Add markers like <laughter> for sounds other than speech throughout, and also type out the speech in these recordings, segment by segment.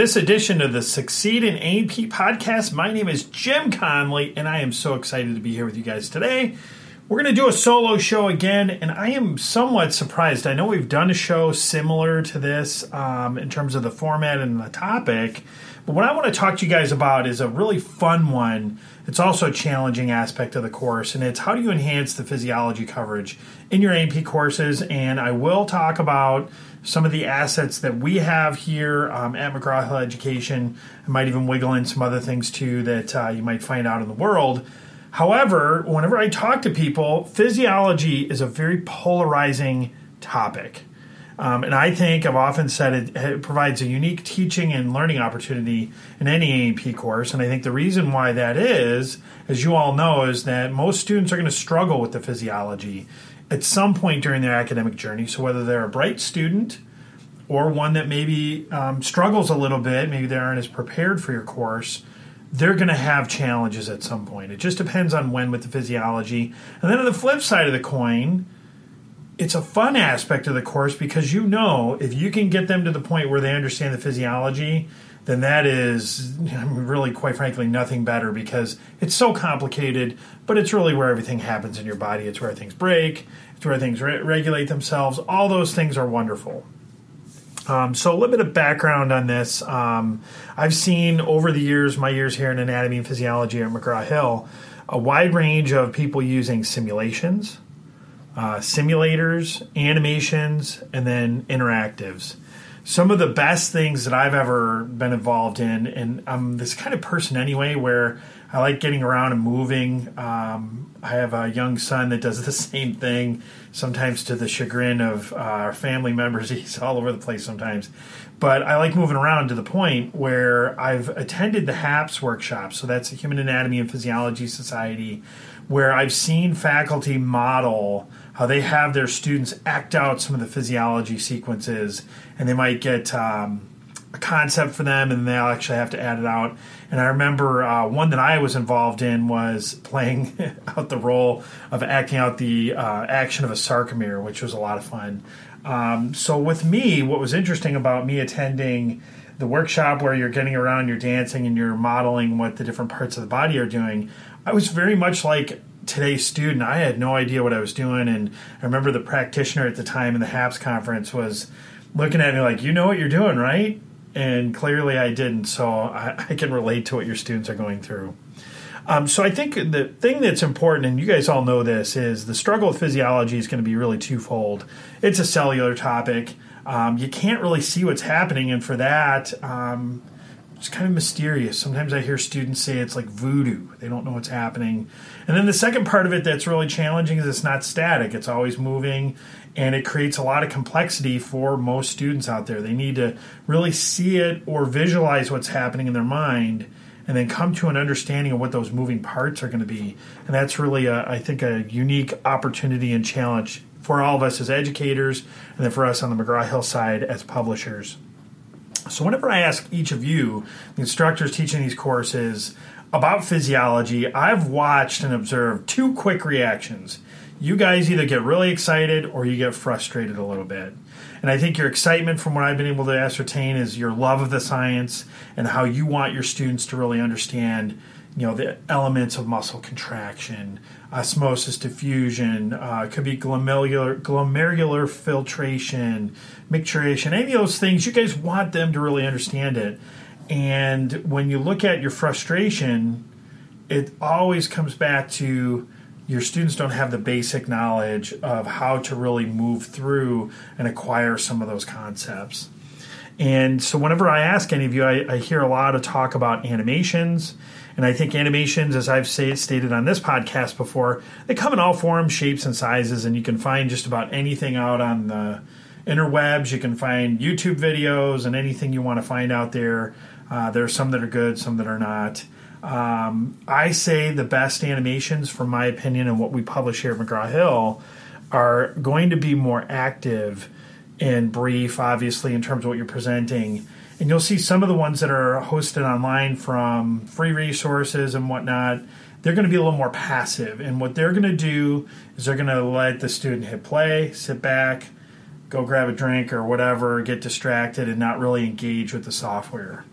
this edition of the Succeed in A&P podcast. My name is Jim Connely, and I am so excited to be here with you guys today. We're going to do a solo show again, and I am somewhat surprised. I know we've done a show similar to this um, in terms of the format and the topic, but what I want to talk to you guys about is a really fun one. It's also a challenging aspect of the course, and it's how do you enhance the physiology coverage in your A&P courses. And I will talk about some of the assets that we have here um, at McGraw Hill Education. I might even wiggle in some other things too that uh, you might find out in the world. However, whenever I talk to people, physiology is a very polarizing topic. Um, and I think I've often said it, it, provides a unique teaching and learning opportunity in any A&P course. And I think the reason why that is, as you all know, is that most students are going to struggle with the physiology at some point during their academic journey. So whether they're a bright student or one that maybe um, struggles a little bit, maybe they aren't as prepared for your course, they're going to have challenges at some point. It just depends on when with the physiology. And then on the flip side of the coin, it's a fun aspect of the course because you know if you can get them to the point where they understand the physiology, then that is really, quite frankly, nothing better because it's so complicated, but it's really where everything happens in your body. It's where things break, it's where things re- regulate themselves. All those things are wonderful. Um, so, a little bit of background on this. Um, I've seen over the years, my years here in anatomy and physiology at McGraw Hill, a wide range of people using simulations, uh, simulators, animations, and then interactives. Some of the best things that I've ever been involved in, and I'm this kind of person anyway, where I like getting around and moving. Um, I have a young son that does <laughs> the same thing, sometimes to the chagrin of uh, our family members. <laughs> He's all over the place sometimes. But I like moving around to the point where I've attended the HAPS workshop. So that's the Human Anatomy and Physiology Society, where I've seen faculty model how they have their students act out some of the physiology sequences, and they might get um, a concept for them, and they'll actually have to add it out. And I remember uh, one that I was involved in was playing <laughs> out the role of acting out the uh, action of a sarcomere, which was a lot of fun. Um, so with me, what was interesting about me attending the workshop where you're getting around, you're dancing, and you're modeling what the different parts of the body are doing, I was very much like today's student. I had no idea what I was doing, and I remember the practitioner at the time in the HAPS conference was looking at me like, "You know what you're doing, right?" And clearly, I didn't. So I, I can relate to what your students are going through. Um, so I think the thing that's important, and you guys all know this, is the struggle with physiology is going to be really twofold. It's a cellular topic. Um, you can't really see what's happening, and for that, um, it's kind of mysterious. Sometimes I hear students say it's like voodoo. They don't know what's happening. And then the second part of it that's really challenging is it's not static. It's always moving and it creates a lot of complexity for most students out there. They need to really see it or visualize what's happening in their mind and then come to an understanding of what those moving parts are going to be. And that's really, a, I think, a unique opportunity and challenge for all of us as educators and then for us on the McGraw Hill side as publishers. So, whenever I ask each of you, the instructors teaching these courses, about physiology, I've watched and observed two quick reactions. You guys either get really excited or you get frustrated a little bit. And I think your excitement, from what I've been able to ascertain, is your love of the science and how you want your students to really understand you know the elements of muscle contraction, osmosis diffusion, uh, could be glomerular glomerular filtration, micturition, any of those things. You guys want them to really understand it, and when you look at your frustration, it always comes back to your students don't have the basic knowledge of how to really move through and acquire some of those concepts. And so, whenever I ask any of you, I, I hear a lot of talk about animations and I think animations, as I've say, stated on this podcast before, they come in all forms, shapes, and sizes, and you can find just about anything out on the interwebs. You can find YouTube videos and anything you want to find out there. Uh, there are some that are good, some that are not. Um, I say the best animations, from my opinion, and what we publish here at McGraw Hill, are going to be more active and brief, obviously, in terms of what you're presenting and you'll see some of the ones that are hosted online from free resources and whatnot they're going to be a little more passive and what they're going to do is they're going to let the student hit play sit back go grab a drink or whatever, get distracted, and not really engage with the software.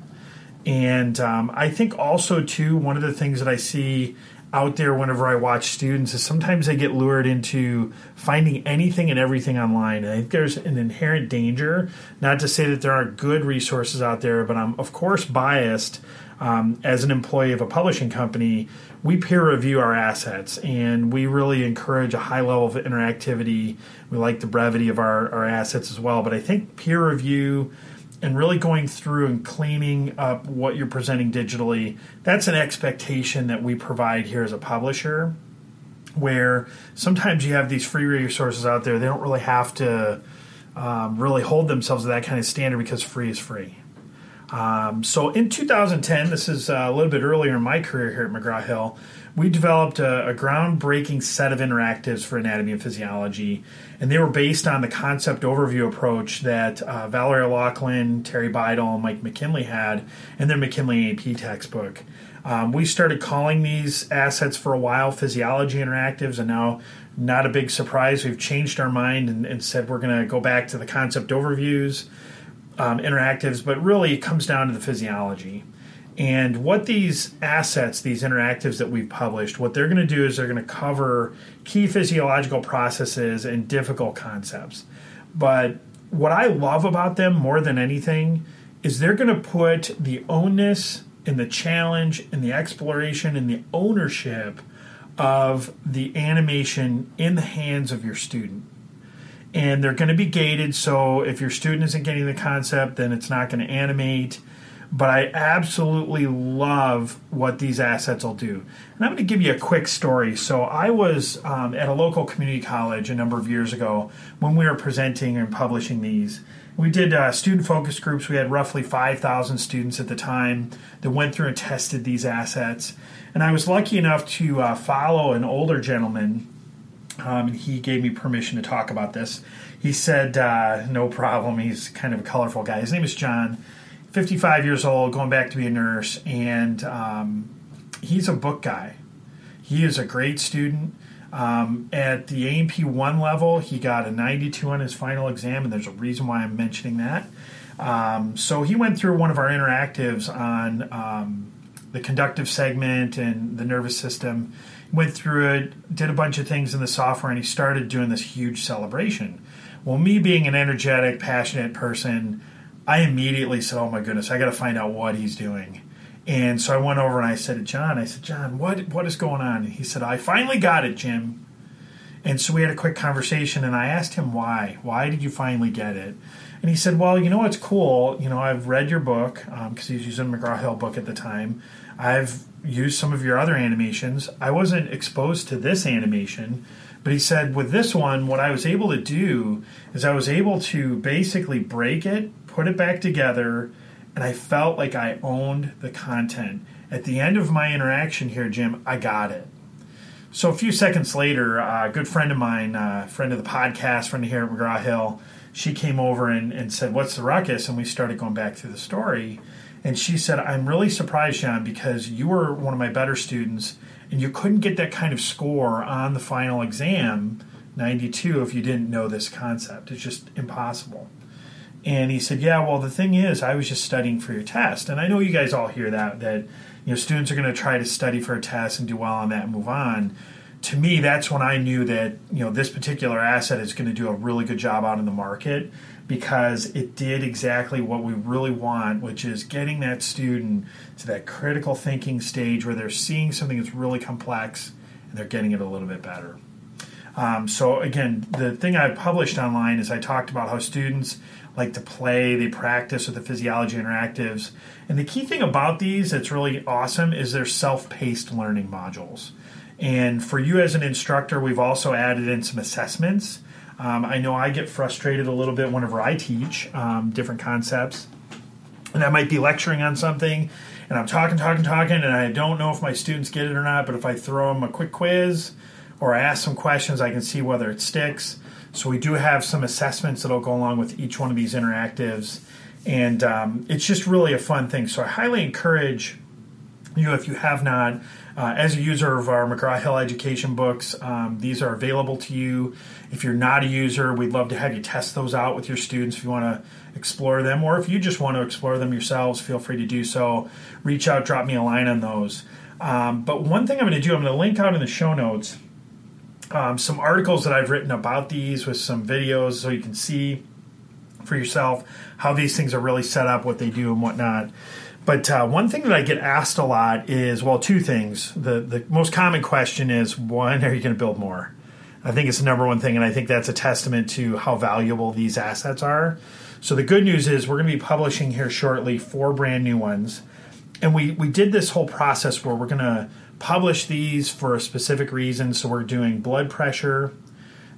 And um, I think also too one of the things that I see out there whenever I watch students is sometimes they get lured into finding anything and everything online. And I think there's an inherent danger. Not to say that there aren't good resources out there, but I'm of course biased. Um, as an employee of a publishing company, we peer review our assets and we really encourage a high level of interactivity. We like the brevity of our, our assets as well. But I think peer review and really going through and cleaning up what you're presenting digitally, that's an expectation that we provide here as a publisher. Where sometimes you have these free resources out there, they don't really have to um, really hold themselves to that kind of standard because free is free. Um, so in 2010, this is uh, a little bit earlier in my career here at McGraw Hill, we developed a, a, groundbreaking set of interactives for anatomy and physiology, and they were based on the concept overview approach that uh, Valerie Loughlin, Terry Bidle, and Mike McKinley had in their McKinley AP textbook. Um, we started calling these assets for a while physiology interactives, and now, not a big surprise, we've changed our mind and, and said we're going to go back to the concept overviews, um, interactives, but really it comes down to the physiology. And what these assets, these interactives that we've published, what they're going to do is they're going to cover key physiological processes and difficult concepts. But what I love about them more than anything is they're going to put the onus and the challenge and the exploration and the ownership of the animation in the hands of your student. And they're going to be gated, so if your student isn't getting the concept, then it's not going to animate but I absolutely love what these assets will do. And I'm going to give you a quick story. So, I was um, at a local community college a number of years ago when we were presenting and publishing these. We did uh, student focus groups. We had roughly 5,000 students at the time that went through and tested these assets. And I was lucky enough to uh, follow an older gentleman. Um, and he gave me permission to talk about this. He said, uh, No problem. He's kind of a colorful guy. His name is John 55 years old, going back to be a nurse, and um, he's a book guy. He is a great student. Um, at the A&P 1 level, he got a 92 on his final exam, and there's a reason why I'm mentioning that. Um, so he went through one of our interactives on um, the conductive segment and the nervous system, went through it, did a bunch of things in the software, and he started doing this huge celebration. Well, me being an energetic, passionate person, I immediately said, "Oh my goodness, I got to find out what he's doing." And so I went over and I said to John, "I said, John, what what is going on?" He said, "I finally got it, Jim." And so we had a quick conversation, and I asked him why. Why did you finally get it? And he said, "Well, you know what's cool? You know, I've read your book because um, he was using McGraw Hill book at the time. I've used some of your other animations. I wasn't exposed to this animation." But he said, with this one, what I was able to do is I was able to basically break it, put it back together, and I felt like I owned the content. At the end of my interaction here, Jim, I got it. So a few seconds later, a good friend of mine, uh, friend of the podcast, friend here at McGraw Hill, she came over and, and said, What's the ruckus? And we started going back through the story. And she said, I'm really surprised, John, because you were one of my better students and you couldn't get that kind of score on the final exam, 92, if you didn't know this concept. It's just impossible. And he said, "Yeah, well, the thing is, I was just studying for your test, and I know you guys all hear that that you know students are going to try to study for a test and do well on that and move on." To me, that's when I knew that you know this particular asset is going to do a really good job out in the market because it did exactly what we really want, which is getting that student to that critical thinking stage where they're seeing something that's really complex and they're getting it a little bit better. Um, so again, the thing I published online is I talked about how students like to play, they practice with the physiology interactives. And the key thing about these that's really awesome is they're self-paced learning modules. And for you as an instructor, we've also added in some assessments. Um, I know I get frustrated a little bit whenever I teach um, different concepts. And I might be lecturing on something and I'm talking, talking, talking, and I don't know if my students get it or not. But if I throw them a quick quiz or I ask some questions, I can see whether it sticks. So we do have some assessments that'll go along with each one of these interactives, and um, it's just really a fun thing. So I highly encourage you, if you have not, Uh, as a user of our McGraw Hill education books, um, these are available to you. If you're not a user, we'd love to have you test those out with your students if you want to explore them, or if you just want to explore them yourselves, feel free to do so. Reach out, drop me a line on those. Um, but one thing I'm going to do, I'm going to link out in the show notes um, some articles that I've written about these with some videos so you can see for yourself how these things are really set up, what they do, and whatnot. But uh, one thing that I get asked a lot is well, two things. The the most common question is when are you going to build more? I think it's the number one thing, and I think that's a testament to how valuable these assets are. So the good news is we're going to be publishing here shortly four brand new ones, and we we did this whole process where we're going to publish these for a specific reason. So we're doing blood pressure.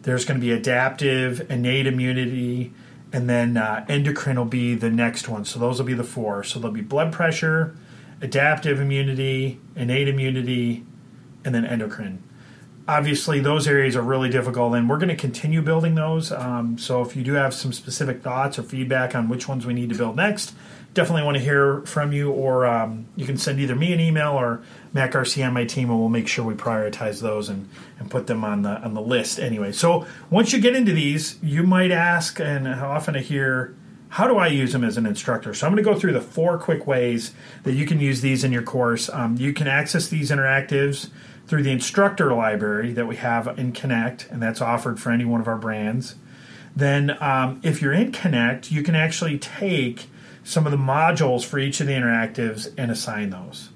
There's going to be adaptive, innate immunity, and then uh, endocrine will be the next one. So those will be the four. So there'll be blood pressure, adaptive immunity, innate immunity, and then endocrine. Obviously, those areas are really difficult, and we're going to continue building those. Um, so if you do have some specific thoughts or feedback on which ones we need to build next, definitely want to hear from you, or um, you can send either me an email or Matt Garcia on my team, and we'll make sure we prioritize those and, and put them on the on the list anyway. So once you get into these, you might ask, and often I hear, how do I use them as an instructor? So I'm going to go through the four quick ways that you can use these in your course. Um, you can access these interactives through the instructor library that we have in Connect, and that's offered for any one of our brands. Then, um, if you're in Connect, you can actually take some of the modules for each of the interactives and assign those.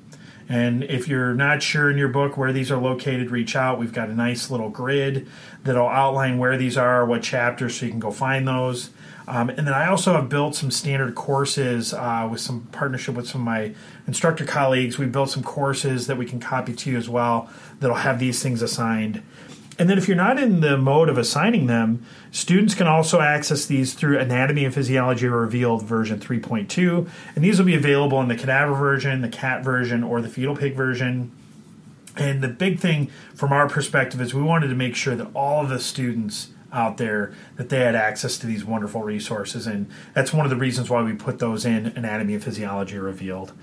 And if you're not sure in your book where these are located, reach out. We've got a nice little grid that'll outline where these are, what chapters, so you can go find those. Um, and then I also have built some standard courses uh, with some partnership with some of my instructor colleagues. We built some courses that we can copy to you as well that'll have these things assigned. And then if you're not in the mode of assigning them, students can also access these through Anatomy and Physiology Revealed version 3.2. And these will be available in the cadaver version, the cat version, or the fetal pig version. And the big thing from our perspective is we wanted to make sure that all of the students out there that they had access to these wonderful resources. And that's one of the reasons why we put those in anatomy and physiology revealed.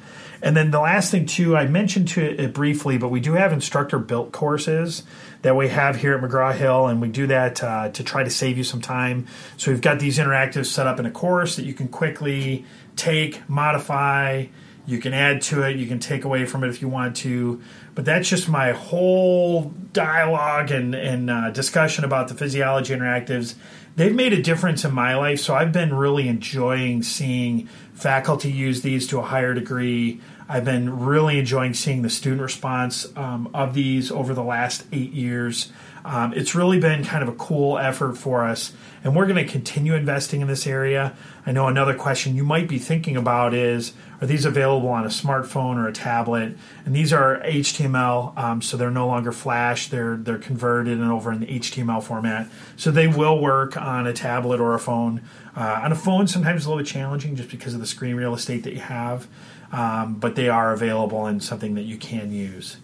And then the last thing too i mentioned to it briefly but we do have instructor built courses that we have here at mcgraw hill and we do that uh, to try to save you some time. So we've got these interactives set up in a course that you can quickly take modify you can add to it, you can take away from it if you want to. But that's just my whole dialogue and, and uh, discussion about the physiology interactives. They've made a difference in my life, so I've been really enjoying seeing faculty use these to a higher degree. I've been really enjoying seeing the student response um, of these over the last eight years. Um, it's really been kind of a cool effort for us, and we're going to continue investing in this area. I know another question you might be thinking about is are these available on a smartphone or a tablet? And these are HTML, um, so they're no longer Flash. They're they're converted and over in the HTML format, so they will work on a tablet or a phone. Uh, on a phone, sometimes a little bit challenging just because of the screen real estate that you have, um, but they are available and something that you can use.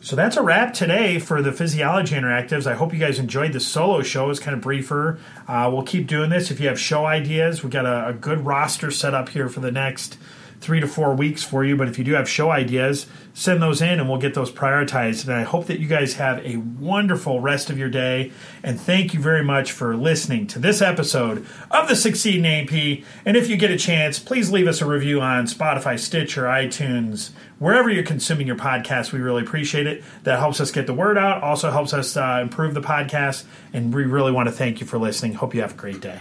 So that's a wrap today for the physiology interactives. I hope you guys enjoyed the solo show. It's kind of briefer. Uh, we'll keep doing this. If you have show ideas, we've got a, a good roster set up here for the next three to four weeks for you. But if you do have show ideas, send those in and we'll get those prioritized. And I hope that you guys have a wonderful rest of your day. And thank you very much for listening to this episode of the Succeed in A&P. And if you get a chance, please leave us a review on Spotify, Stitcher, iTunes, wherever you're consuming your podcast. We really appreciate it. That helps us get the word out, also helps us uh, improve the podcast. And we really want to thank you for listening. Hope you have a great day.